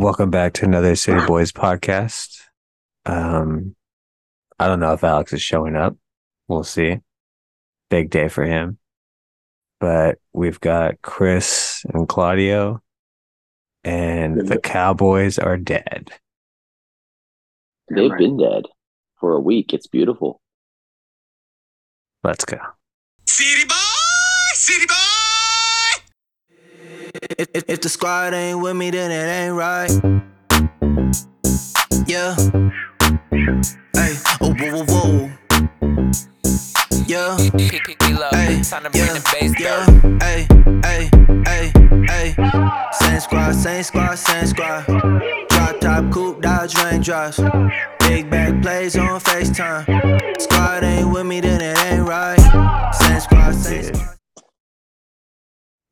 Welcome back to another City Boys podcast. Um, I don't know if Alex is showing up. We'll see. Big day for him. But we've got Chris and Claudio, and the Cowboys are dead. They've been dead for a week. It's beautiful. Let's go. City boy, city boy. If, if, if the squad ain't with me, then it ain't right. Yeah. Hey, oh, whoa, whoa, whoa. Yeah. Hey, Time to bring yeah, the bass yeah. down. Hey, hey, hey, hey. Same squad, same squad, same squad. Drop top, coupe, dodge, raindrops. Big back plays on FaceTime. Squad ain't with me, then it ain't right. Same squad, same squad.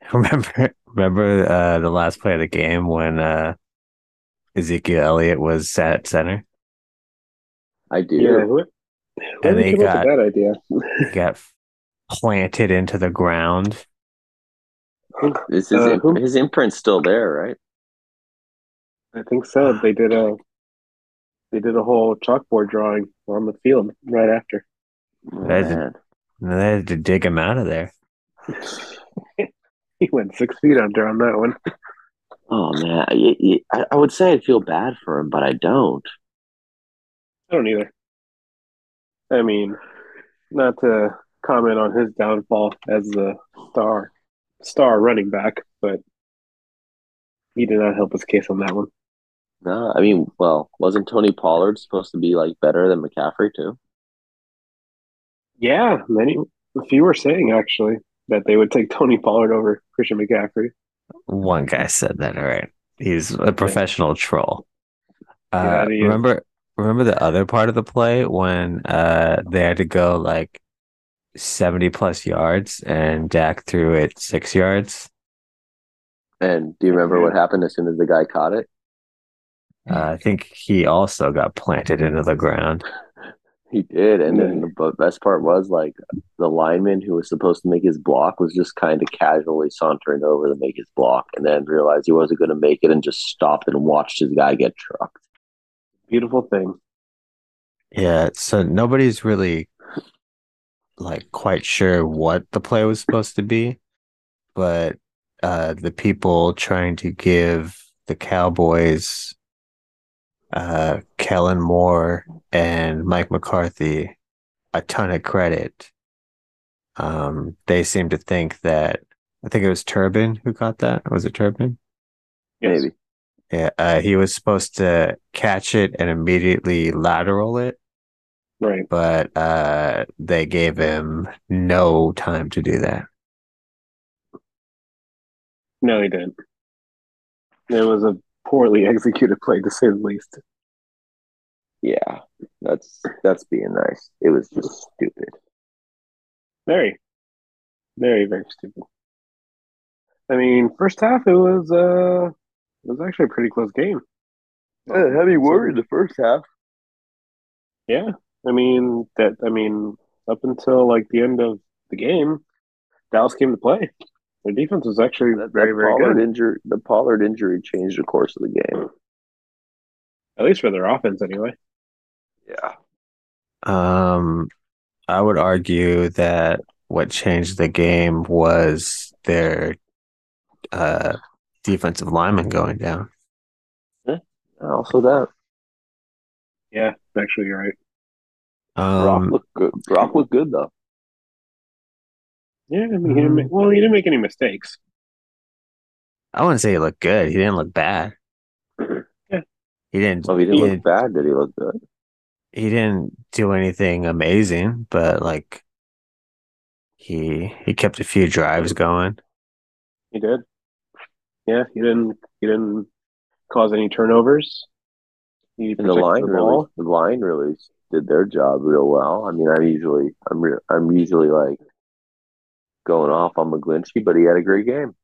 Remember, remember uh, the last play of the game when uh, Ezekiel Elliott was at center. I do. Yeah, who, who And did they got- with that idea? Got planted into the ground. This is Uh, who- his imprint's still there, right? I think so. They did a they did a whole chalkboard drawing on the field right after. That is- Man. And they had to dig him out of there. He went six feet under on that one. Oh man, I, I, I would say I feel bad for him, but I don't. I don't either. I mean, not to comment on his downfall as a star star running back, but he did not help his case on that one. No, I mean, well, wasn't Tony Pollard supposed to be like better than McCaffrey too? Yeah, many a few were saying actually that they would take Tony Pollard over Christian McCaffrey. One guy said that. All right, he's a professional troll. Uh, Yeah, remember, remember the other part of the play when uh they had to go like seventy plus yards and Dak threw it six yards. And do you remember what happened as soon as the guy caught it? Uh, I think he also got planted into the ground. He did, and then the best part was like the lineman who was supposed to make his block was just kind of casually sauntering over to make his block, and then realized he wasn't going to make it, and just stopped and watched his guy get trucked. Beautiful thing. Yeah, so nobody's really like quite sure what the play was supposed to be, but uh the people trying to give the Cowboys uh Kellen Moore and Mike McCarthy a ton of credit. Um they seem to think that I think it was Turpin who caught that. Was it Turpin? Yes. Maybe. Yeah, uh, he was supposed to catch it and immediately lateral it. Right. but uh they gave him no time to do that. No, he didn't. It was a poorly executed play, to say the least. Yeah, that's that's being nice. It was just stupid. Very, very, very stupid. I mean, first half it was uh, it was actually a pretty close game. heavy word in the first half. Yeah, I mean that. I mean, up until like the end of the game, Dallas came to play. Their defense was actually That, very, that very Pollard good. injury, the Pollard injury changed the course of the game. At least for their offense, anyway. Yeah, Um I would argue that what changed the game was their uh defensive lineman going down. also that Yeah, actually, you're right. Brock Um looked good. Brock looked good though. Yeah, I mean, he didn't um, make, well, he didn't make any mistakes. I wouldn't say he looked good. He didn't look bad. Yeah. He didn't Well, he didn't he, look didn't bad. Did he look good? he didn't do anything amazing, but like he he kept a few drives going. He did. Yeah, he didn't. He didn't cause any turnovers. He And the line the really, the line really did their job real well. I mean, I'm usually, I'm, re- I'm usually like going off on McGlinchey, but he had a great game.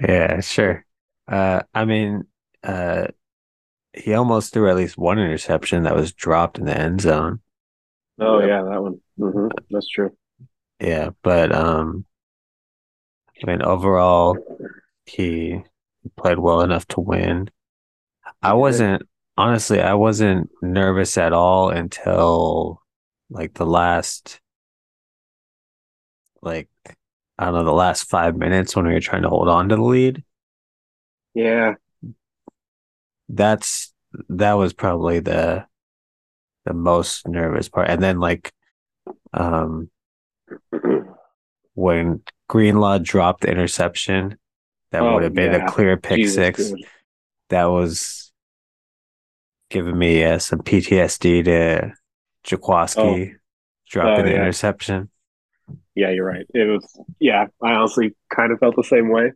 Yeah, sure. Uh, I mean, uh, he almost threw at least one interception that was dropped in the end zone. Oh Yeah. yeah, that one. hmm That's true. Yeah, but um, I mean, overall, he played well enough to win. I wasn't honestly, I wasn't nervous at all until like the last, like I don't know, the last five minutes when we were trying to hold on to the lead. Yeah, That's that was probably the the most nervous part, and then like, um, when Greenlaw dropped the interception, that Oh, would have been yeah. a clear pick Jesus, six. That was giving me uh, some PTSD to Jaquiski dropping Oh, the interception. Yeah, you're right. It was. Yeah, I honestly kind of felt the same way.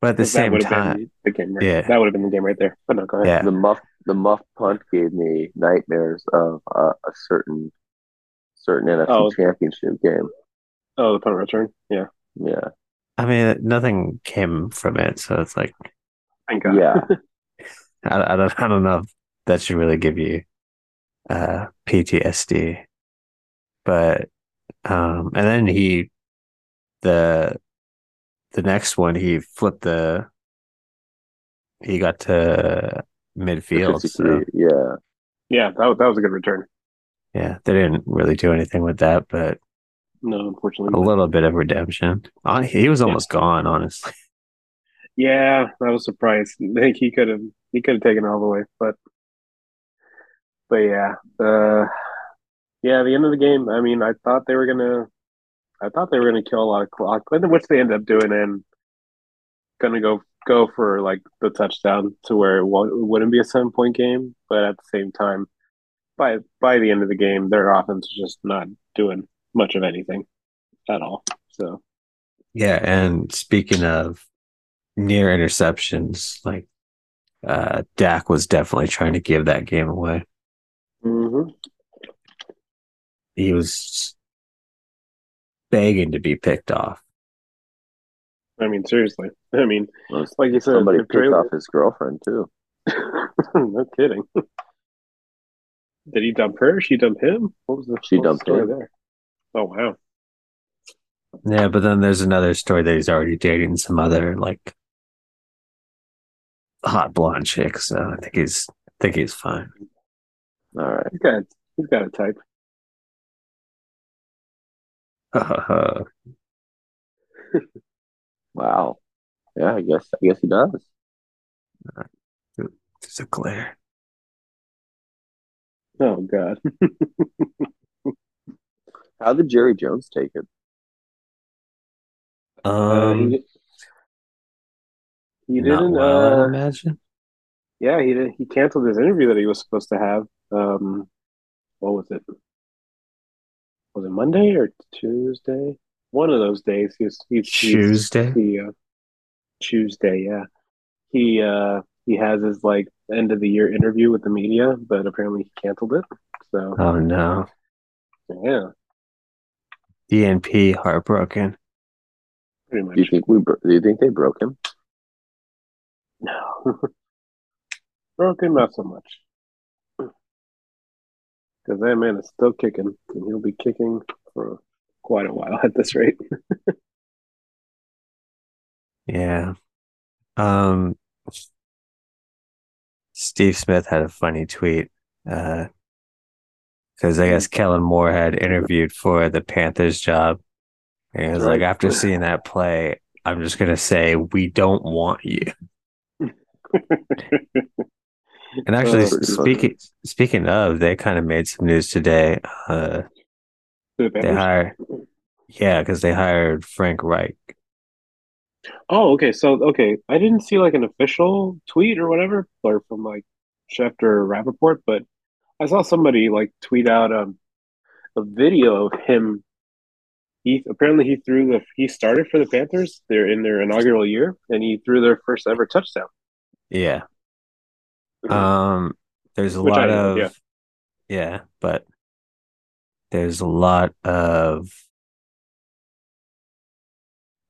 But at the 'cause that same time, the game. Right, Yeah. that would have been the game right there. But no, go ahead. yeah, The muff the muff punt gave me nightmares of uh, a certain certain NFC Oh. championship game. Oh, the punt return. Yeah, Yeah. I mean, nothing came from it, so it's like thank God. Yeah. I, I don't, I don't know if that should really give you uh, PTSD, but um, and then he the the next one he flipped the he got to midfield, so yeah. yeah. That was, that was a good return. yeah, they didn't really do anything with that, but No, unfortunately. a little bit of redemption. He was almost gone, honestly. Yeah, I was surprised. I think he could have he could have taken it all the way, but but yeah, uh, yeah. The end of the game. I mean, I thought they were gonna, I thought they were gonna kill a lot of clock, then which they ended up doing, and gonna go go for like the touchdown to where it, it wouldn't be a seven point game, but at the same time, by by the end of the game, their offense was just not doing much of anything at all. So Yeah, and speaking of near interceptions, like uh Dak was definitely trying to give that game away. Mhm. He was begging to be picked off. I mean, seriously. I mean, Well, like you said, Somebody the picked trailer- off his girlfriend too. no kidding. Did he dump her? She dump him? What was the She dumped story him. there? Oh wow. Yeah, but then there's another story that he's already dating some other like hot blonde chick, so I think he's I think he's fine. All right. He's got he's got a type. Wow. Yeah, I guess I guess he does. There's a glare. Oh god. How did Jerry Jones take it? Uh, Um, he, he didn't well, I'd uh imagine. yeah, he did he canceled his interview that he was supposed to have. Um what was it? Was it Monday or Tuesday? One of those days. He's he's, he's Tuesday. the uh, Tuesday, yeah. He uh he has his like end of the year interview with the media, but apparently he canceled it. So Oh no. yeah, DNP heartbroken. pretty much. Do you think we? bro- Do you think they broke him? No. Broken, not so much. Because that man is still kicking, and he'll be kicking for quite a while at this rate. Yeah. Um Steve Smith had a funny tweet. Uh because I guess Kellen Moore had interviewed for the Panthers job. And he was like, after seeing that play, I'm just gonna say we don't want you. And actually funny. speaking speaking of, they kind of made some news today. Uh The they hired yeah, because they hired Frank Reich. Oh, okay. So, okay, I didn't see like an official tweet or whatever, or from like Schefter or Rappaport, but I saw somebody like tweet out um, a video of him. He apparently he threw the he started for the Panthers. They're in their inaugural year, and he threw their first ever touchdown. Yeah. Um, there's a Which lot know, of yeah. yeah, but there's a lot of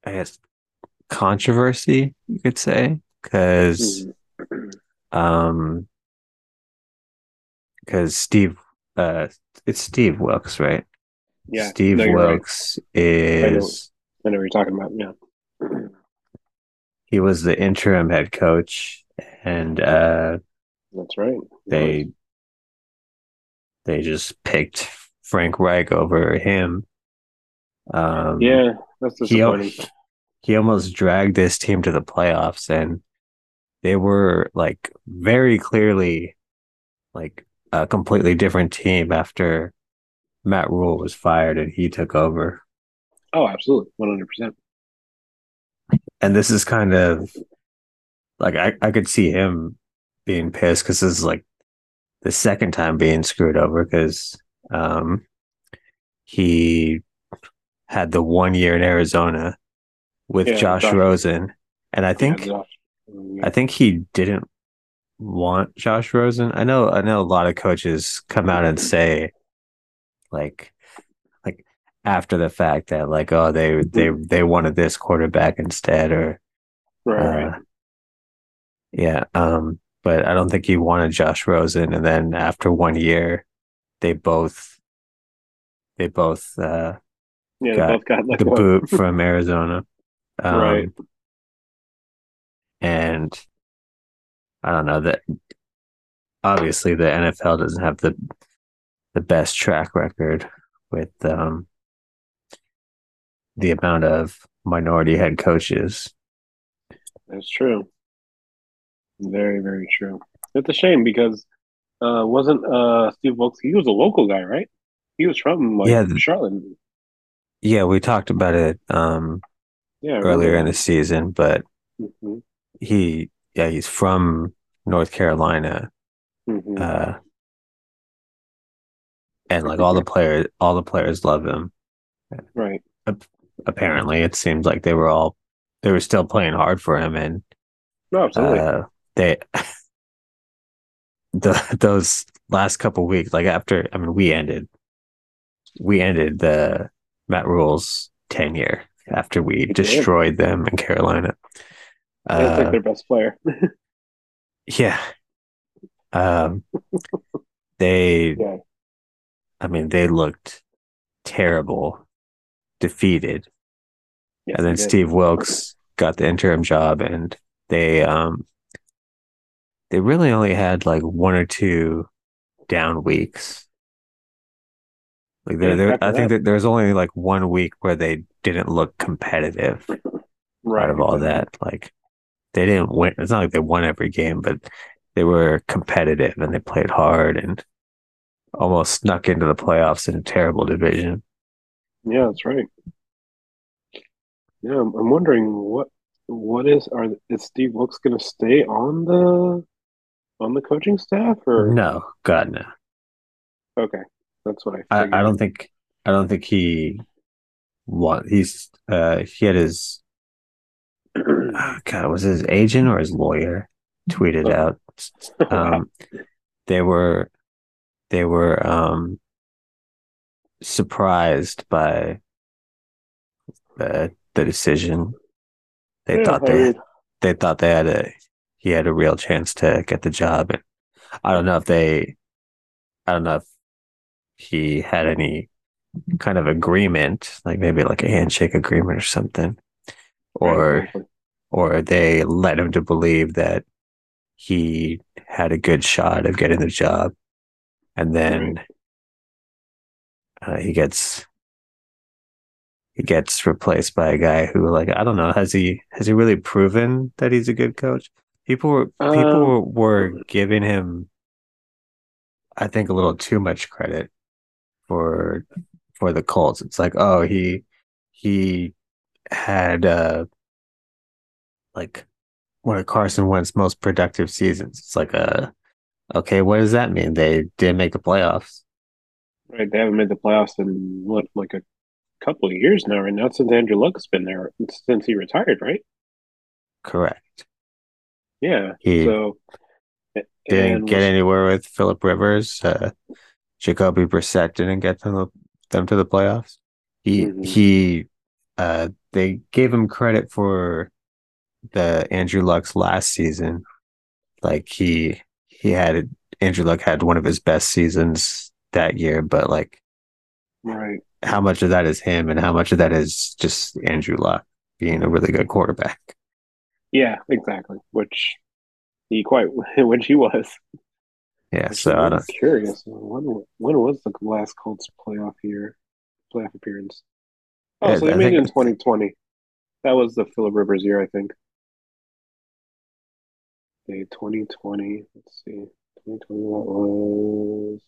I guess controversy, you could say, because Mhm. um because Steve uh it's Steve Wilkes, right? Yeah, Steve no, you're right. Wilkes is I know what you're talking about. Yeah, he was the interim head coach, and uh, That's right. they they just picked Frank Reich over him. Um, yeah, that's he he almost dragged this team to the playoffs, and they were like very clearly like a completely different team after Matt Rhule was fired and he took over. Oh, absolutely, one hundred percent. And this is kind of like I, I could see him being pissed because this is like the second time being screwed over because um, he had the one year in Arizona with Yeah, Josh Rosen, and I think I think he didn't want Josh Rosen. I know I know a lot of coaches come out and say like like after the fact that like oh they they they wanted this quarterback instead or right, right. uh, yeah um but I don't think he wanted Josh Rosen and then after one year they both they both uh yeah, got both got the boot from Arizona. Um, Right. And I don't know that obviously the NFL doesn't have the the best track record with um the amount of minority head coaches. That's true. Very, very true. It's a shame because uh wasn't uh Steve Wilkes he was a local guy, right? He was from like Yeah, Charlotte. Yeah, we talked about it um Yeah, earlier in the season, but Mhm, he yeah, he's from North Carolina. mhm. Uh and like all the players all the players love him. right. apparently it seems like they were all they were still playing hard for him and No, absolutely. uh they the those last couple weeks like after i mean we ended we ended the matt rhule's tenure after we did. destroyed them in carolina That's like uh, their best player. yeah um they yeah. i mean they looked terrible defeated Yes, and then. Steve Wilkes got the interim job, and they um they really only had like one or two down weeks. Like there, there I think that- there's only like one week where they didn't look competitive right. out of all that. Like they didn't win. It's not like they won every game, but they were competitive and they played hard and almost snuck into the playoffs in a terrible division. Yeah, that's right. Yeah, I'm, I'm wondering what what is are is Steve Wilkes going to stay on the on the coaching staff or No, God no. okay, that's what I I. I don't think I don't think he want he's uh he had his oh, God was his agent or his lawyer tweeted out um they were they were um surprised by the the decision they Yeah, thought I they mean, they thought they had a he had a real chance to get the job and I don't know if they I don't know if he had any kind of agreement like maybe like a handshake agreement or something or or they led him to believe that he had a good shot of getting the job and then uh, he gets he gets replaced by a guy who like I don't know has he has he really proven that he's a good coach people were people were, Um, were giving him I think a little too much credit for for the Colts it's like oh he he had uh like one of Carson Wentz's most productive seasons it's like uh okay what does that mean they didn't make the playoffs right. They haven't made the playoffs in what like a couple of years now, right? Not since Andrew Luck's been there since he retired, right? correct Yeah. He so didn't get anywhere with Philip Rivers. Uh, Jacoby Brissett didn't get them, the, them to the playoffs. He Mhm. he uh, they gave him credit for the Andrew Luck's last season. Like he he had Andrew Luck had one of his best seasons that year, but like right. how much of that is him and how much of that is just Andrew Luck? being a really good quarterback. Yeah, exactly. Which he quite, which he was. Yeah, so I I'm don't. curious. When when was the last Colts playoff year, playoff appearance? Oh, so they I made it in 2020. That was the Philip Rivers year, I think. Okay, 2020. Let's see. 2020 that was.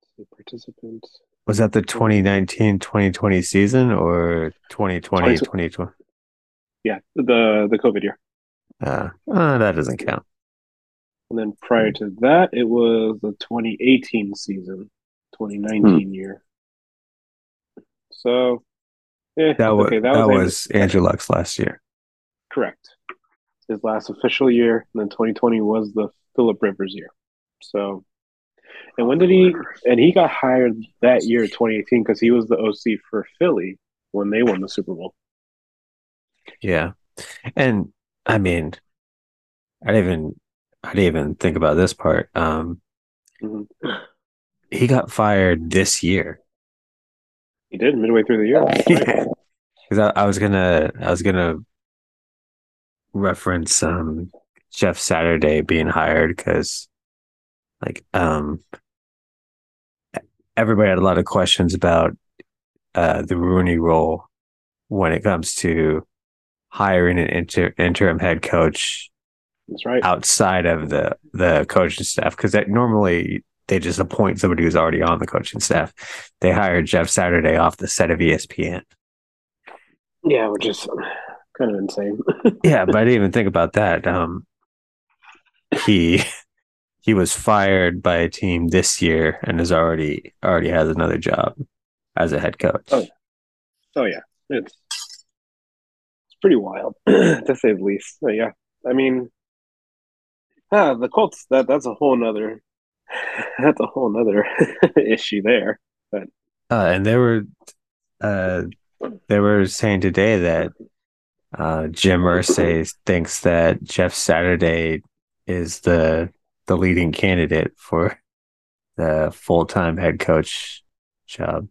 let's see, participants. Was that the 2019-2020 season or 2020 2020? Yeah, the the COVID year. Uh, uh, that doesn't count. And then prior to that, it was the 2018 season, 2019 year. So, yeah, That was okay, that, that was, was Andrew Luck's last year. correct. His last official year, and then 2020 was the Philip Rivers year. So, and when did he? And he got hired that year, 2018, because he was the OC for Philly when they won the Super Bowl. Yeah, and I mean, I didn't even I didn't even think about this part. Um, Mhm. he got fired this year. He did midway through the year. Because I, I was gonna I was gonna reference um Jeff Saturday being hired because like um everybody had a lot of questions about uh the Rooney Rule when it comes to hiring an inter- interim head coach That's right. outside of the the coaching staff because that normally they just appoint somebody who's already on the coaching staff. They hired Jeff Saturday off the set of ESPN. Yeah, which is kind of insane. Yeah, but I didn't even think about that. Um, he he was fired by a team this year and is already already has another job as a head coach. Oh. Oh yeah, it's it's pretty wild to say the least. So, yeah, I mean, ah, the Colts that that's a whole nother that's a whole nother issue there. Uh, and they were uh, they were saying today that uh, Jim Irsay thinks that Jeff Saturday is the the leading candidate for the full time head coach job.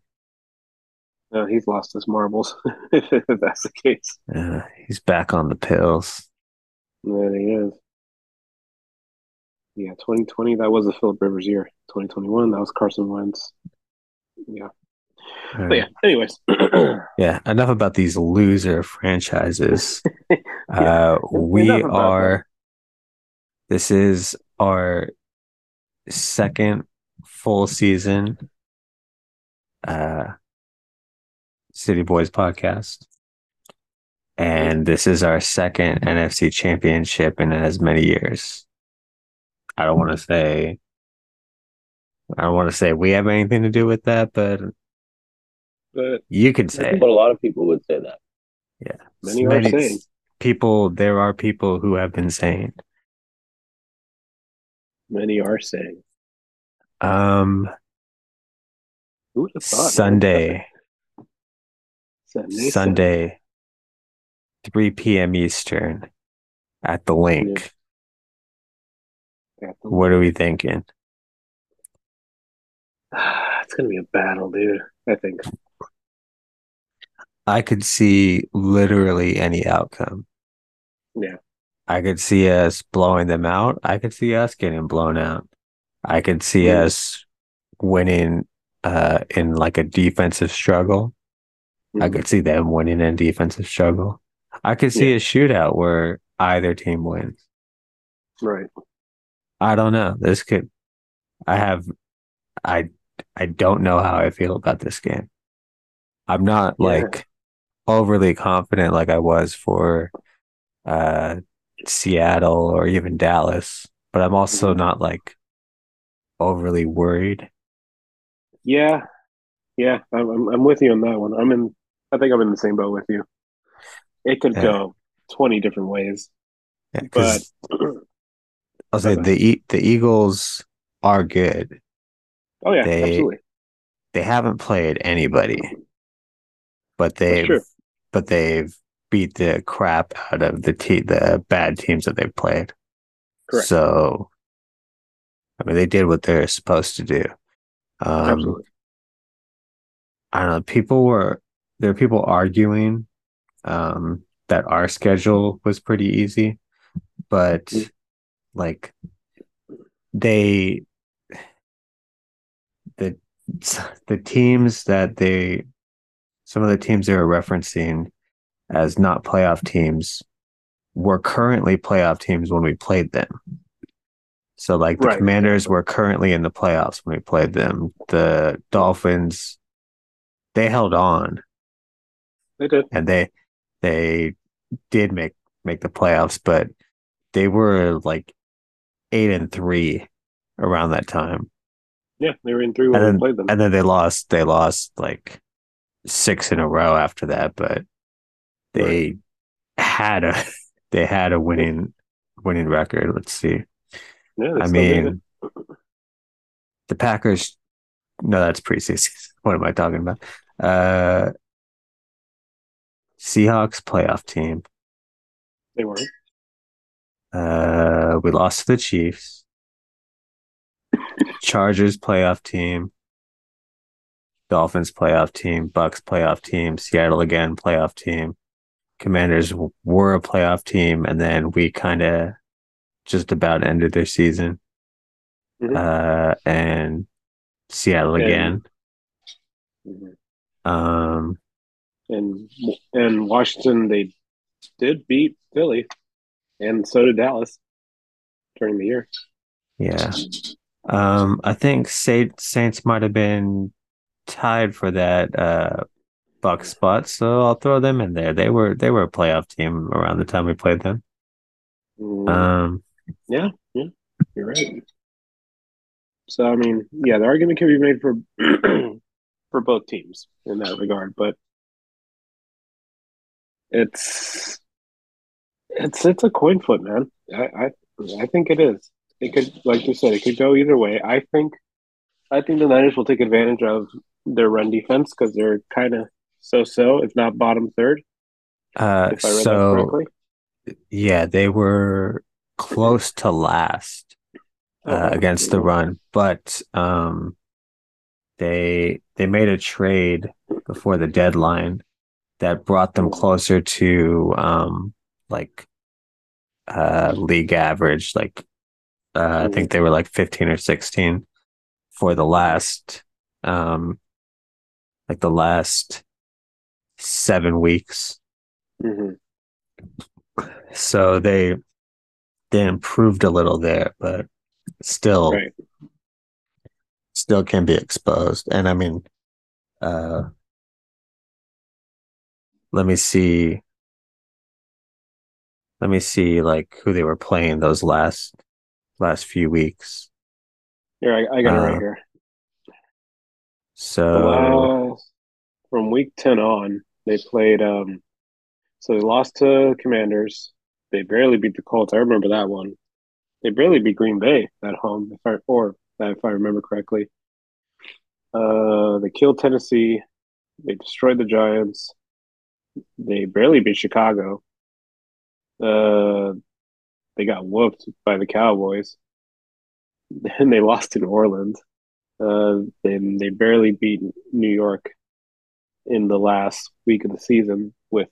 No, he's lost his marbles if that's the case. Uh, he's back on the pills. There he is. Yeah, 2020 that was the Philip Rivers year. 2021 that was Carson Wentz. Yeah, but yeah. Anyways, Yeah, enough about these loser franchises. Yeah. uh, we are. This is our second full season. Uh, City Boys podcast, and this is our second NFC Championship in as many years. I don't want to say. I don't want to say we have anything to do with that, but but you could say. But a lot of people would say that. Yeah, many are saying. people. There are people who have been saying. Many are saying. Um, Who would have thought? Sunday, Sunday. Sunday, 3 p.m. Eastern at the Linc. The- What are we thinking? it's gonna be a battle, dude. I think. I could see literally any outcome. Yeah. I could see us blowing them out. I could see us getting blown out. I could see Mm. us winning uh in like a defensive struggle. I Mhm. could see them winning in defensive struggle. I could see a shootout where either team wins. Right. I don't know. This could I have I I don't know how I feel about this game. I'm not Yeah. like overly confident like I was for uh Seattle or even Dallas, but I'm also Mhm. not like overly worried. Yeah. Yeah. I'm, I'm with you on that one. I'm in. I think I'm in the same boat with you. It could Yeah. go twenty different ways, Yeah, but I'll say the the Eagles are good. oh yeah, They- absolutely. They haven't played anybody, but they've but they've beat the crap out of the te- the bad teams that they've played. Correct. So, I mean, they did what they're supposed to do. Um, absolutely. I don't know. People were there are people arguing um, that our schedule was pretty easy, but Mm. like they the the teams that they some of the teams they were referencing as not playoff teams were currently playoff teams when we played them. So like the Right. Commanders were currently in the playoffs when we played them. The Dolphins they held on They did. and they they did make make the playoffs, but they were like eight and three around that time. Yeah, they were in three when And we then- played them. And then they lost they lost like six in a row after that, but they had a they had a winning winning record. Let's see. yeah, I mean the Packers no, that's preseason. What am I talking about? Uh Seahawks playoff team. they weren't. Uh, we lost to the Chiefs. Chargers playoff team. Dolphins playoff team. Bucs playoff team. Seattle again playoff team. Commanders were a playoff team, and then we kind of just about ended their season. Mhm. Uh, and Seattle And- again. Mhm. Um, And and Washington, they did beat Philly, and so did Dallas during the year. yeah. Um, I think Saint, Saints might have been tied for that uh Buck spot, so I'll throw them in there. They were they were a playoff team around the time we played them. Um, yeah, Um, You're right. So I mean, yeah, the argument can be made for for both teams in that regard, but it's it's it's a coin flip, man. I I, I think it is. It could, like you said, it could go either way. I think I think the Niners will take advantage of their run defense because they're kind of so-so, if not bottom third. uh, If I read that so correctly. yeah, they were close to last uh, Oh, against the run, but um, they they made a trade before the deadline that brought them closer to um like uh league average like uh, I think they were like 15 or 16 for the last um like the last 7 weeks Mhm. so they they improved a little there but still Right. still can be exposed and i mean uh let me see let me see like who they were playing those last last few weeks Here, I, I got it Uh, right here. so from week 10 on, they played, um, so they lost to Commanders. They barely beat the Colts. I remember that one. They barely beat Green Bay at home, if I, or if I remember correctly. Uh, they killed Tennessee. They destroyed the Giants. They barely beat Chicago. Uh, they got whooped by the Cowboys. Then they lost to New Orleans. Uh, then they barely beat New York in the last week of the season. With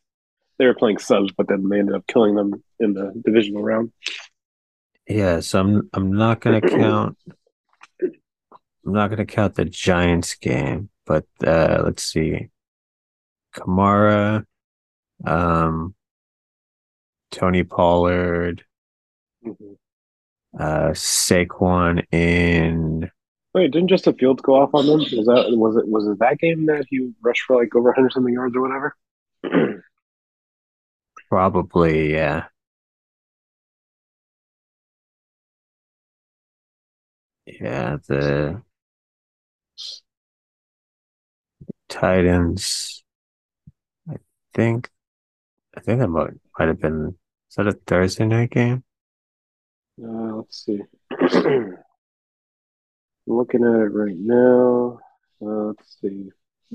they were playing subs, but then they ended up killing them in the divisional round. yeah so i'm i'm not going to count i'm not going to count the giants game but uh let's see kamara um tony pollard uh Saquon in Wait, didn't Justin Fields go off on them? Was that was it was it that game that he rushed for like over 100 something yards or whatever? probably yeah yeah the Titans I think I think that might might have been is that a Thursday night game Uh, let's see. I'm looking at it right now. Uh, let's see.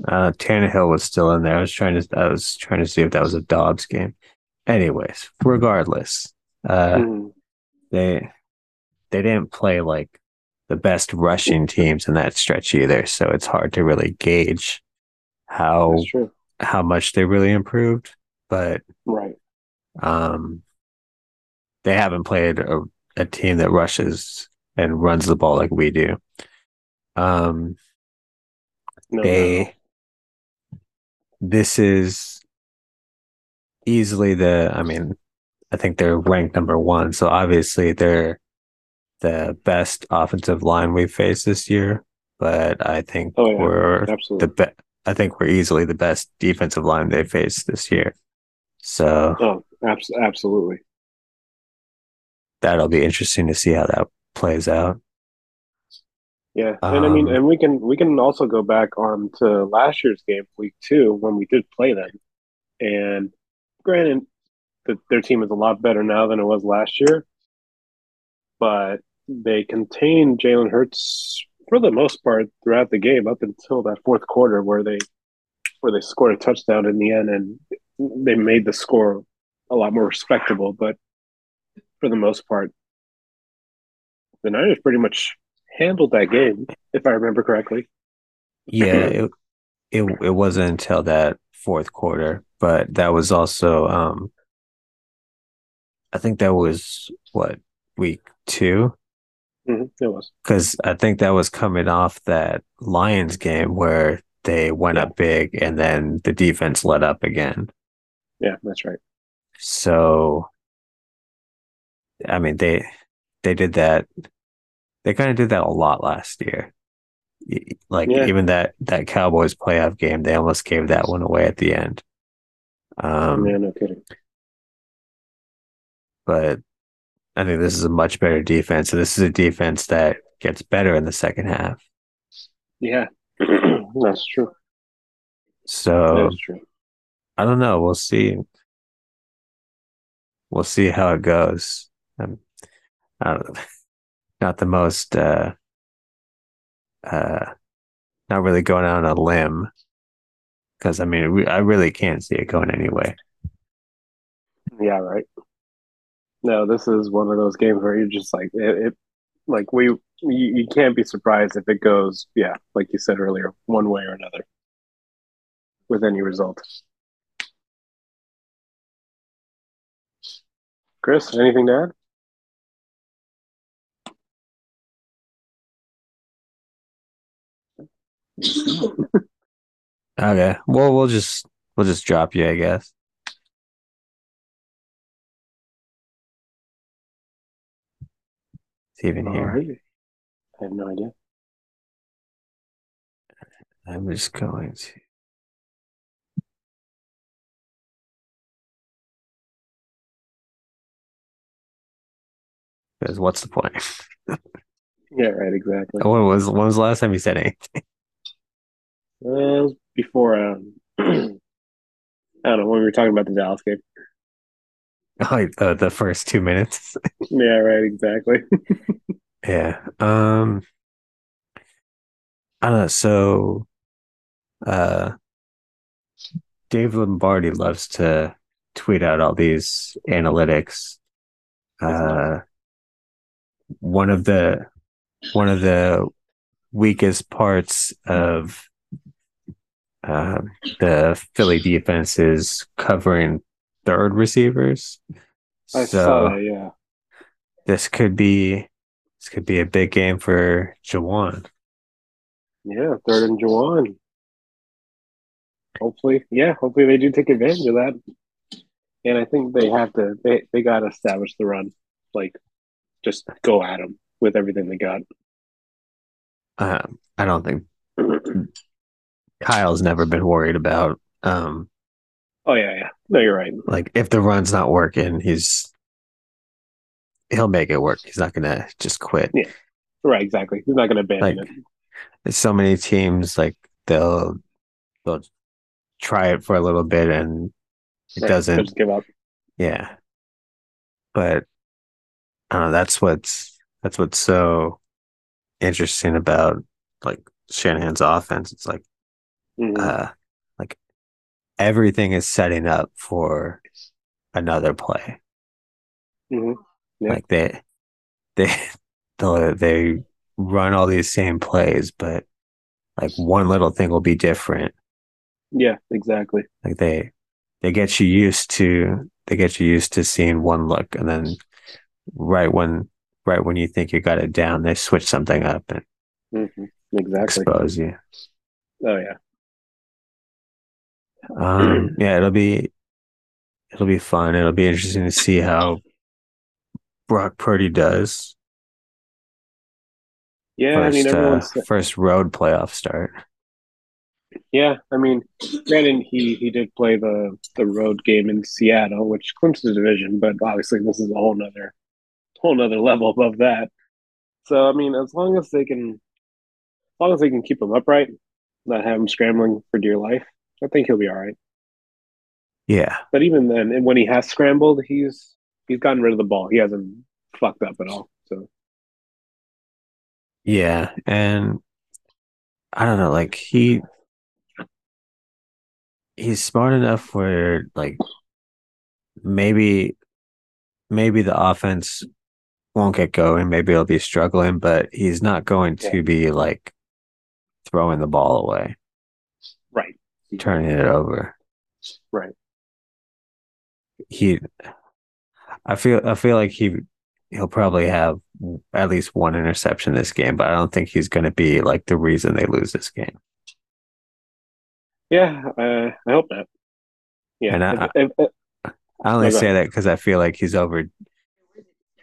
uh Tannehill was still in there I was trying to I was trying to see if that was a Dobbs game anyways regardless uh Hmm. they they didn't play like the best rushing teams in that stretch either so it's hard to really gauge how how much they really improved, but Right. um, they haven't played a, a team that rushes and runs the ball like we do. Um, No, they this is easily the i mean i think they're ranked number one so obviously they're the best offensive line we've faced this year but i think Oh, yeah. we're absolutely. the best. i think we're easily the best defensive line they faced this year so oh, abs- absolutely. that'll be interesting to see how that plays out Yeah, and I mean, Um, and we can we can also go back on to last year's game, week two, when we did play them. And granted, that their team is a lot better now than it was last year, but they contained Jalen Hurts for the most part throughout the game up until that fourth quarter, where they where they scored a touchdown in the end, and they made the score a lot more respectable. But for the most part, the Niners pretty much handled that game, if I remember correctly. Yeah, it, it it wasn't until that fourth quarter, but that was also um I think that was what week 2 hmm It was. cuz I think that was coming off that Lions game where they went Yeah. up big and then the defense let up again. Yeah, that's right. So I mean they they did that they kind of did that a lot last year. Like Yeah. even that that Cowboys playoff game, they almost gave that one away at the end. Um, yeah, no kidding. but I think this is a much better defense, and this is a defense that gets better in the second half. Yeah, that's true. So That's true. I don't know. We'll see. We'll see how it goes. Um, I don't, not the most, uh, uh, not really going on a limb. Because I mean, I really can't see it going anyway. Yeah, right. No, this is one of those games where you're just like it, it like we you, you can't be surprised if it goes, yeah, like you said earlier, one way or another with any result. Chris, anything to add? Okay. Well, we'll just we'll just drop you, I guess. It's even All here. right. I have no idea. I'm just going to. Because what's the point? Yeah, right, exactly. When was when was the last time you said anything? Uh, was before um I don't know when we were talking about the Dallas game. Like the the first two minutes. Yeah, right, exactly. Yeah. Um. I don't know. So, uh, Dave Lombardi loves to tweet out all these analytics. Uh, one of the one of the weakest parts of uh, the Philly defense is covering third receivers. I so saw that, yeah. this could be this could be a big game for Jauan. Yeah, third and Jauan. Hopefully, yeah, hopefully they do take advantage of that. And I think they have to. They they got to establish the run, like just go at them with everything they got. Um, I don't think Kyle's never been worried about um Oh yeah, yeah. No, you're right. like if the run's not working, he's he'll make it work. He's not gonna just quit. Yeah. Right, exactly. He's not going to abandon Like, it. There's so many teams like they'll they'll try it for a little bit and it Right, doesn't just give up. Yeah. But I don't know, that's what's that's what's so interesting about like Shanahan's offense. It's like Mhm. uh like everything is setting up for another play. Mhm. Yeah. Like they they they run all these same plays, but like one little thing will be different Yeah, exactly. Like they they get you used to they get you used to seeing one look, and then right when right when you think you got it down, they switch something up and hmm Exactly. expose you. Oh yeah. Um, yeah, it'll be it'll be fun. It'll be interesting to see how Brock Purdy does. Yeah, I first, mean uh, first road playoff start. yeah, I mean granted he he did play the the road game in Seattle, which Clemson's division, but obviously this is a whole nother whole nother level above that. So I mean as long as they can as long as they can keep him upright, not have him scrambling for dear life, I think he'll be all right. Yeah, But even then, and when he has scrambled, he's he's gotten rid of the ball. He hasn't fucked up at all. So yeah, and I don't know, like he he's smart enough where like maybe maybe the offense won't get going, maybe it'll be struggling, but he's not going to Yeah. be like throwing the ball away, turning it over. right. He I feel I feel like he he'll probably have at least one interception this game, but I don't think he's going to be like the reason they lose this game. Yeah, uh, I hope not. Yeah, And I- if- I only say that because I feel like he's over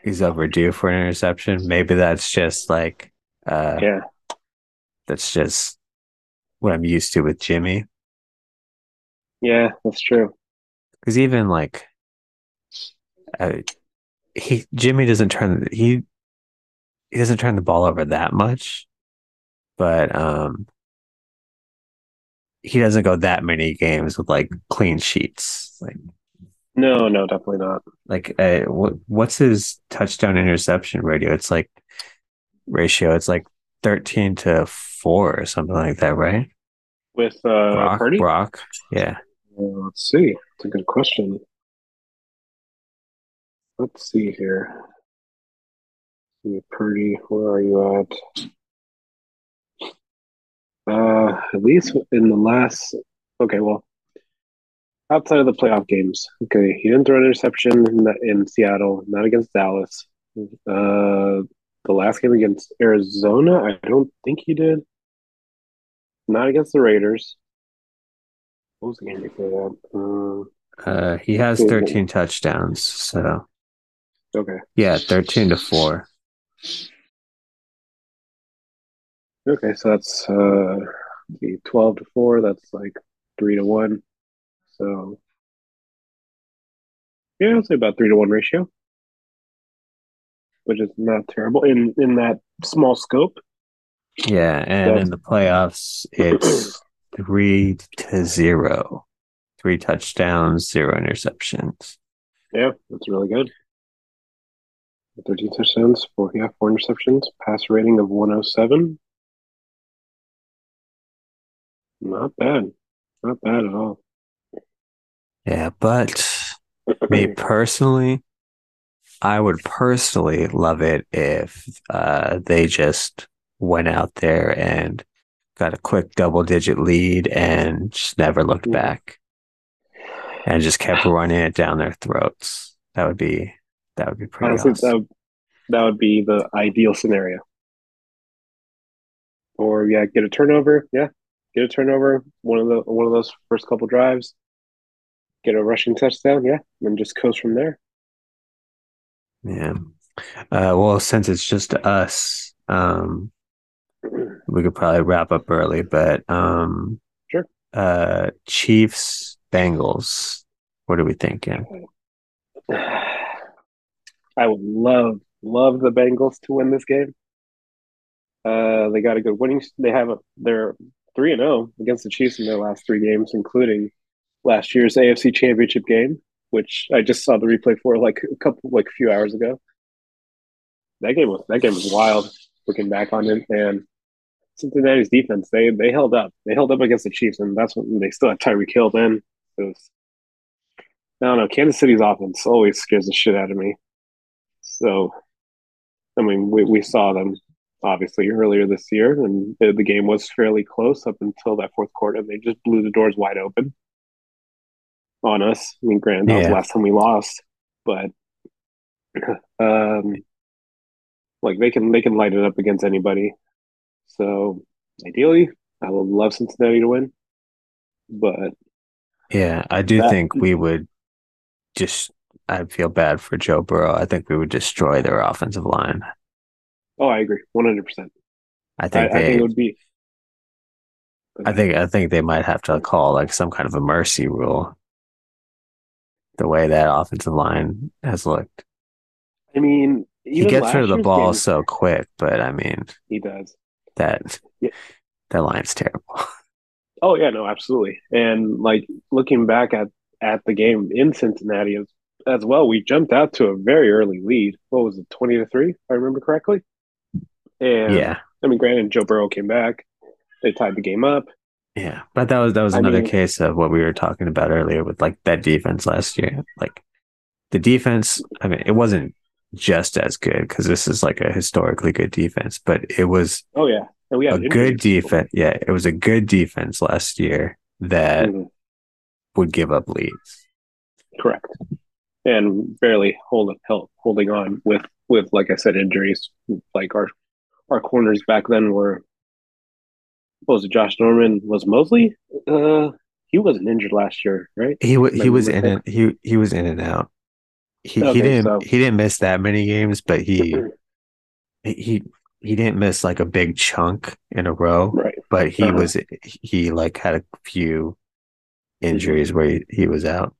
he's overdue for an interception. Maybe that's just like uh yeah, that's just what I'm used to with Jimmy. Yeah, that's true. Because even like uh, he Jimmy doesn't turn he he doesn't turn the ball over that much, but um he doesn't go that many games with like clean sheets. Like No, no, definitely not. like uh, what what's his touchdown interception ratio? It's like ratio. It's like thirteen to four or something like that, right? With uh, Brock, Purdy, Brock, yeah, let's see. It's a good question. Let's see here. See, Purdy, where are you at? Uh, at least in the last. Okay, well, outside of the playoff games, okay, he didn't throw an interception in, the, in Seattle, not against Dallas. Uh, the last game against Arizona, I don't think he did. Not against the Raiders. What was the game before that? Uh, uh, he has thirteen touchdowns. So okay. yeah, thirteen to four. Okay, so that's uh the twelve to four. That's like three to one. So yeah, I'd say about three to one ratio, which is not terrible in in that small scope. Yeah, and That's- in the playoffs, it's three to zero, three touchdowns, zero interceptions. Yeah, that's really good. Thirteen touchdowns, four yeah, four interceptions, pass rating of one oh seven. Not bad, not bad at all. Yeah, but me personally, I would personally love it if uh, they just went out there and got a quick double digit lead and just never looked back and just kept running it down their throats. That would be that would be pretty Honestly, awesome. that would, that would be the ideal scenario. Or yeah, get a turnover. Yeah, get a turnover. One of the one of those first couple drives. Get a rushing touchdown. Yeah, and just coast from there. Yeah. Uh, well, since it's just us, um, we could probably wrap up early, but um, Sure. Uh, Chiefs, Bengals. What are we thinking? I would love love the Bengals to win this game. Uh, they got a good winning. They have a they're three and zero against the Chiefs in their last three games, including last year's AFC Championship game, which I just saw the replay for like a couple like a few hours ago. That game was that game was wild. Looking back on it, and Cincinnati's defense they they held up. They held up against the Chiefs, and that's when they still had Tyreek Hill. Then it was I don't know. Kansas City's offense always scares the shit out of me. So, I mean, we, we saw them obviously earlier this year, and the, the game was fairly close up until that fourth quarter. and They just blew the doors wide open on us. I mean, granted, that was the last time we lost, but um, like they can they can light it up against anybody. So ideally, I would love Cincinnati to win, but Yeah, I do That- think we would just. I feel bad for Joe Burrow. I think we would destroy their offensive line. oh, I agree, one hundred percent. I I, think I they. think it would be. I think I think they might have to call like some kind of a mercy rule. The way that offensive line has looked, I mean, he gets rid of the ball game- so quick, but I mean He does. That Yeah. that line's terrible. Oh yeah, no, absolutely. And like looking back at at the game in Cincinnati as, as well, we jumped out to a very early lead. What was it, twenty to three, if I remember correctly? And yeah, I mean, granted, Joe Burrow came back. They tied the game up. yeah, but that was that was I another mean- case of what we were talking about earlier with like that defense last year. Like the defense, I mean, it wasn't just as good because this is like a historically good defense, but it was Oh yeah, and we had a good defense. Yeah, it was a good defense last year that Mhm, would give up leads. correct, and barely hold, up held, holding on with with like I said, injuries. Like our our corners back then were. What was it? Josh Norman was Moseley. Uh, he wasn't injured last year, right? He wa he was in it. He he was in and out. He he didn't so- he didn't miss that many games, but he he he didn't miss like a big chunk in a row. Right. But he Uh-huh. was he like had a few injuries where he, he was out.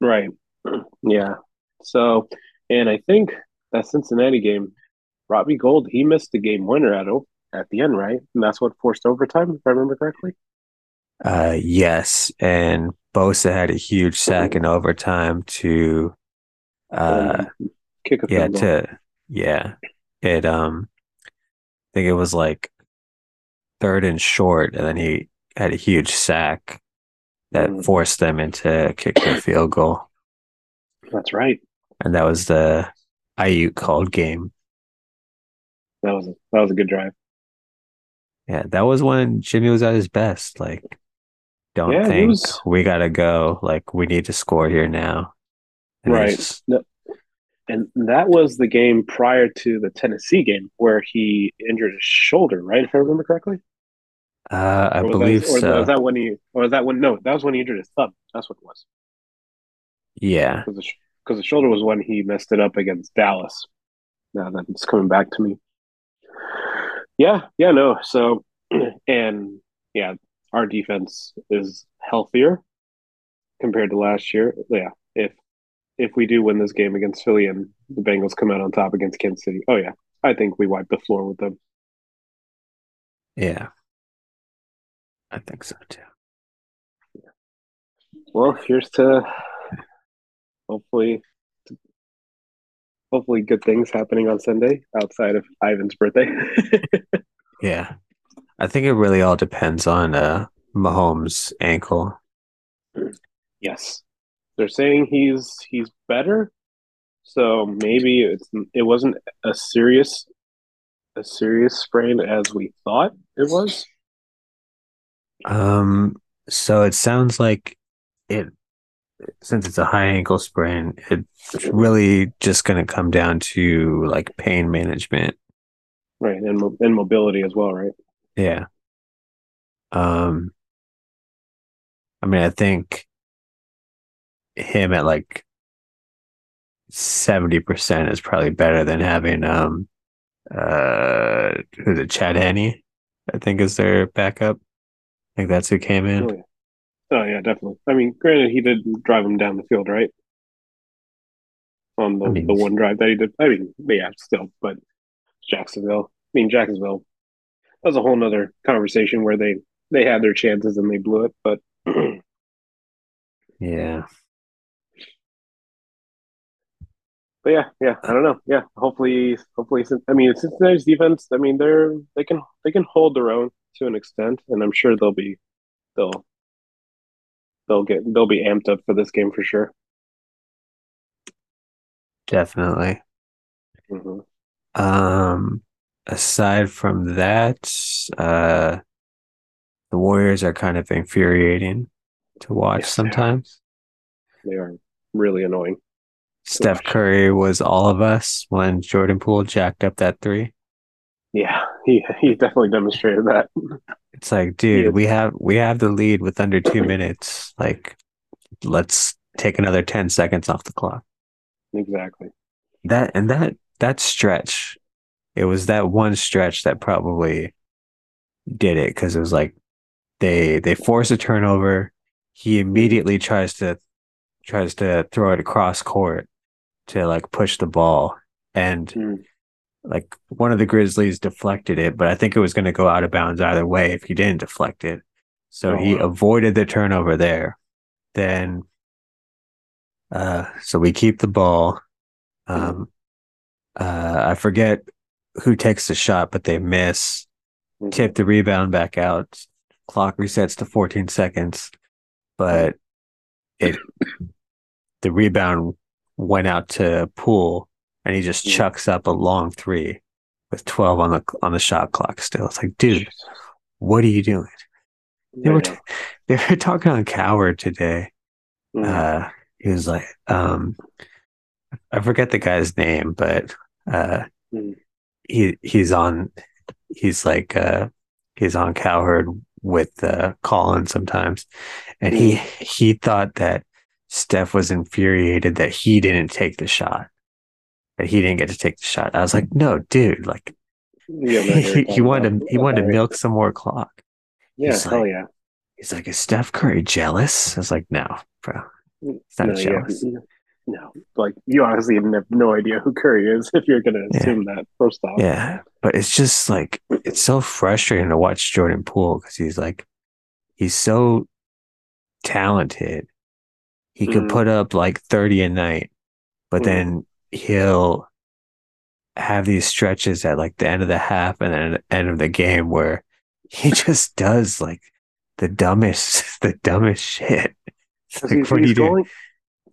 Right. Yeah. So, and I think that Cincinnati game, Robbie Gould, he missed the game winner at at the end, right? And that's what forced overtime, if I remember correctly. Uh yes, and Bosa had a huge sack in overtime to uh kick a yeah field goal. to yeah it um i think it was like third and short and then he had a huge sack that Mm. forced them into kicking a field goal That's right. and that was the IU called game That was a, that was a good drive. yeah that was when Jimmy was at his best like don't Yeah, think was- we gotta go like we need to score here now And Right. it's- And that was the game prior to the Tennessee game where he injured his shoulder, right? If I remember correctly. uh I believe that, or so was that when he, or was that when? No, that was when he injured his thumb. That's what it was. yeah because the, the shoulder was when he messed it up against Dallas. Now that it's coming back to me. Yeah, yeah, no. So, and yeah, our defense is healthier compared to last year. Yeah, if if we do win this game against Philly and the Bengals come out on top against Kansas City, oh yeah, I think we wipe the floor with them. yeah I think so too Well, here's to hopefully hopefully good things happening on Sunday outside of Ivan's birthday. Yeah. I think it really all depends on uh Mahomes' ankle. Yes, they're saying he's he's better, so maybe it's it wasn't a serious a serious sprain as we thought it was. Um so it sounds like it since it's a high ankle sprain, it's really just going to come down to like pain management. Right, and mo- and mobility as well, right? Yeah. Um I mean, I think him at like 70% is probably better than having um uh who's it Chad Henne I think is their backup. I think that's who came in. Oh yeah, oh yeah, definitely. I mean, granted, he did drive him down the field, right? On the I mean- the one drive that he did. I mean, yeah, still, but Jacksonville. I mean, Jacksonville. That was a whole nother conversation where they they had their chances and they blew it, but. Yeah. But yeah, yeah, I don't know. Yeah, hopefully, hopefully, I mean, Cincinnati's defense. I mean, they're they can they can hold their own to an extent, and I'm sure they'll be they'll they'll get they'll be amped up for this game for sure. Definitely. hmm Um aside from that, uh, the Warriors are kind of infuriating to watch Yes, they are. sometimes. They are really annoying. Steph. Curry was all of us when Jordan Poole jacked up that three. Yeah, he he definitely demonstrated that. It's like, dude, we have we have the lead with under two minutes. Like, let's take another ten seconds off the clock. Exactly. That and that that stretch, it was that one stretch that probably did it because it was like they they force a turnover. He immediately tries to tries to throw it across court to like push the ball and Mm. like one of the Grizzlies deflected it, but I think it was going to go out of bounds either way if he didn't deflect it. So Oh, he wow. avoided the turnover there. Then, uh, so we keep the ball. Um, uh, I forget who takes the shot, but they miss. Mhm. Tip the rebound back out. Clock resets to 14 seconds, but it the rebound went out to Poole and he just chucks up a long three with 12 on the on the shot clock. Still, it's like, dude, what are you doing? They were know. they were talking on Cowherd today. Mm. Uh, he was like, um, I forget the guy's name, but uh, Mm. he he's on, he's like, uh, he's on Cowherd with uh, Colin sometimes, and he he thought that Steph was infuriated that he didn't take the shot, that he didn't get to take the shot. I was like, no, dude, like Yeah, he, he wanted to, he wanted to milk some more clock. Yeah, he's hell like- yeah. He's like, is Steph Curry jealous? I was like, no, bro. He's not no, yeah, jealous. no, like you honestly have no- idea who Curry is if you're gonna Yeah. assume that. First off, Yeah, but it's just like it's so frustrating to watch Jordan Poole because he's like he's so talented. He could Mhm. put up like 30 a night, but Mhm. then he'll have these stretches at like the end of the half and then the end of the game where he just does like the dumbest the dumbest shit. Like, he's, what he's going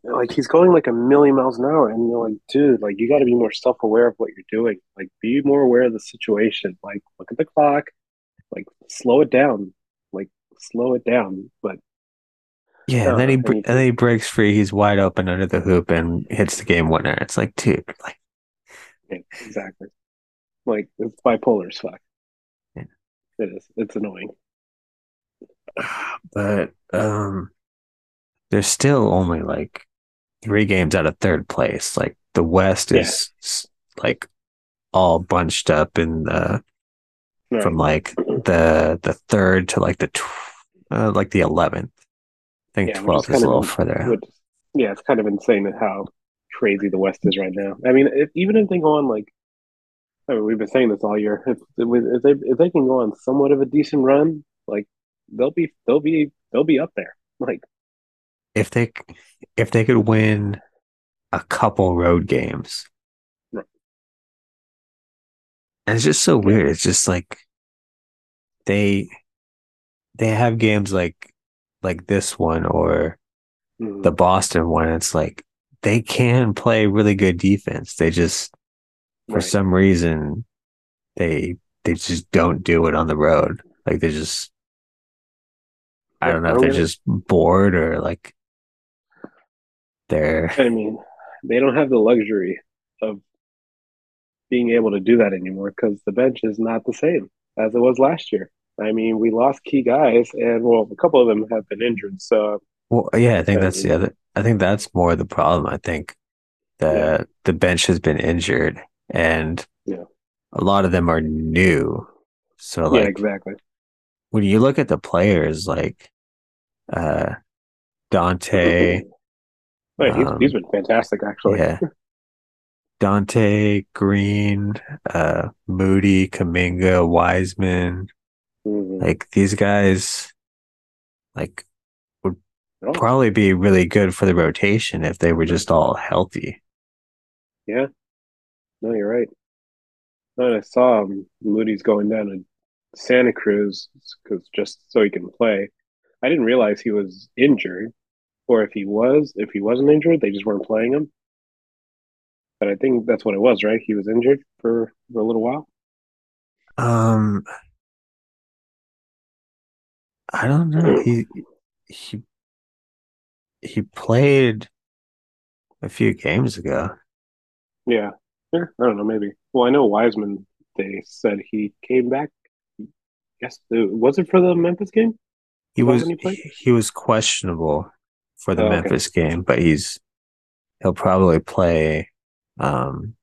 like he's going like a million miles an hour, and you're like, dude, like you got to be more self aware of what you're doing. Like, be more aware of the situation. Like, look at the clock. Like, slow it down. Like, slow it down. But Yeah, and then Uh, he and he- and then he breaks free. He's wide open under the hoop and hits the game winner. It's like, dude, like yeah, exactly. Like, it's bipolar as fuck. Yeah. It is. It's annoying. but um there's still only like three games out of third place like the west Yeah. is like all bunched up in the Right. from like the the third to like the tw- uh, like the 11th i think Yeah, which is is, a little in- further Which, yeah, it's kind of insane how crazy the West is right now. I mean, if, even if they go on like, I mean, we've been saying this all year. If, if they if they can go on somewhat of a decent run, like they'll be they'll be they'll be up there. Like, if they if they could win a couple road games Right. and it's just so weird it's just like they they have games like like this one or mm, the Boston one, it's like they can play really good defense. They just, for right. some reason, they they just don't do it on the road. Like they just, I don't know if they're just bored or like they're I mean, they don't have the luxury of being able to do that anymore because the bench is not the same as it was last year. I mean, we lost key guys, and well, a couple of them have been injured. So well, yeah. I think that's the other. I think that's more the problem. I think the Yeah. the bench has been injured, and Yeah. a lot of them are new. So like yeah, exactly. when you look at the players like uh Donte, Right, he's, um, he's been fantastic, actually. yeah. Donte, Green, uh Moody, Kuminga, Wiseman, Mhm. like these guys like Oh, probably be really good for the rotation if they were just all healthy. yeah. No, you're right. No, I saw um, Moody's going down to Santa Cruz because just so he can play. I didn't realize he was injured, or if he was, if he wasn't injured, they just weren't playing him. But I think that's what it was, right? He was injured for, for a little while. Um, I don't know. He he he played a few games ago. Yeah. I don't know, maybe. Well, I know Wiseman, they said he came back. Yes, was it for the Memphis game? He was he he, was questionable for the Oh, okay. Memphis game, but he's he'll probably play um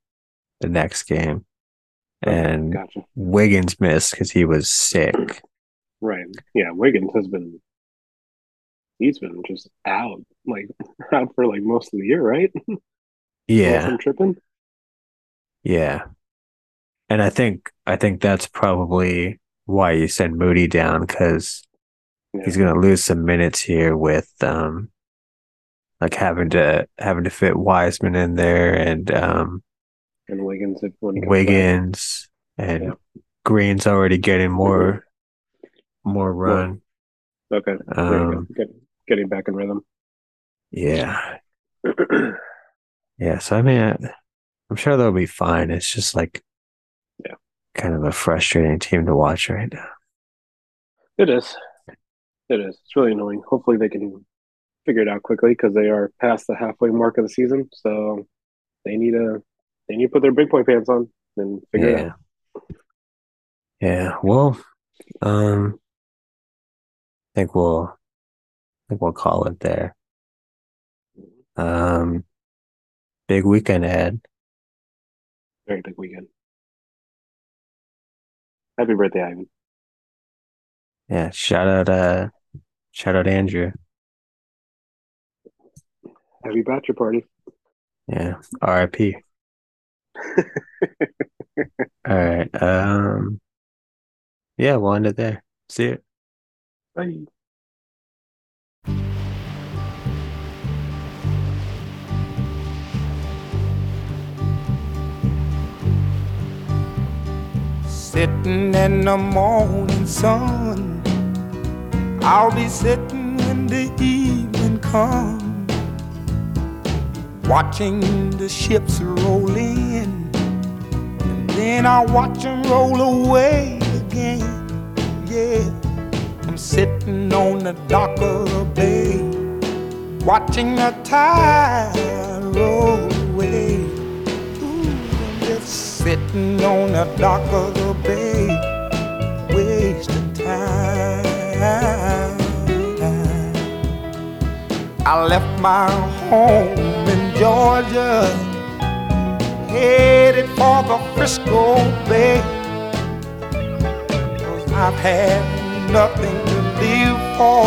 the next game. Okay, And Gotcha. Wiggins missed because he was sick. Right. Yeah, Wiggins has been he's been just out, like out for like most of the year, right? Yeah, tripping. yeah. And I think I think that's probably why you send Moody down because Yeah. he's gonna lose some minutes here with um like having to having to fit Wiseman in there and um and Wiggins when back. Wiggins and Yeah. Green's already getting more more run. Okay. Um, Get, getting back in rhythm. yeah, yeah. So I mean, I, I'm sure they'll be fine. It's just like, Yeah. kind of a frustrating team to watch right now. It is. It is. It's really annoying. Hopefully they can figure it out quickly because they are past the halfway mark of the season. So they need to they need to put their big boy pants on and figure it yeah, out. yeah. Well, um, think we'll, I think we'll call it there. Um, big weekend ahead. Very big weekend. Happy birthday, Ivan. Yeah, shout out, uh, shout out Andrew. Happy bachelor party. Yeah, R.I.P. All right. Um, yeah, we'll end it there. See you. Bye. Sitting in the morning sun. I'll be sitting when the evening comes. Watching the ships roll in. And then I'll watch them roll away again. Yeah. I'm sitting on the dock of the bay. Watching the tide roll away. Ooh, I'm just sitting on the dock of the bay, wasting time. I left my home in Georgia, headed for the Frisco Bay. Cause I've had nothing to live for,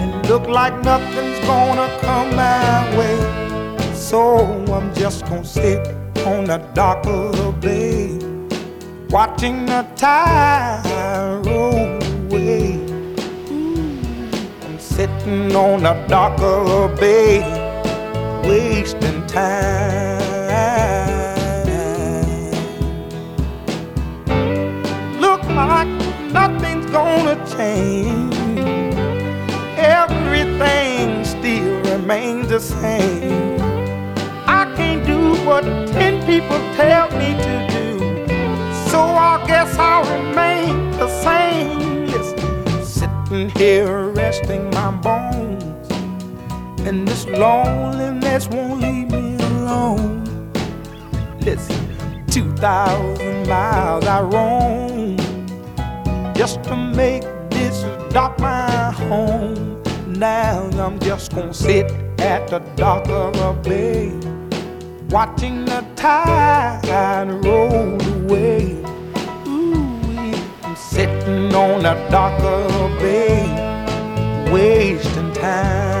and look like nothing's gonna come my way. So I'm just gonna sit on the dock of the bay, watching the tide roll away. I'm sitting on the dock of the bay, wasting time. Gonna change. Everything still remains the same. I can't do what ten people tell me to do. So I guess I'll remain the same. Listen, sitting here resting my bones. And this loneliness won't leave me alone. Listen, 2,000 miles I roam just to make this dock my home. Now I'm just gonna sit at the dock of a bay, watching the tide roll away. Ooh, sitting on the dock of a bay, wasting time.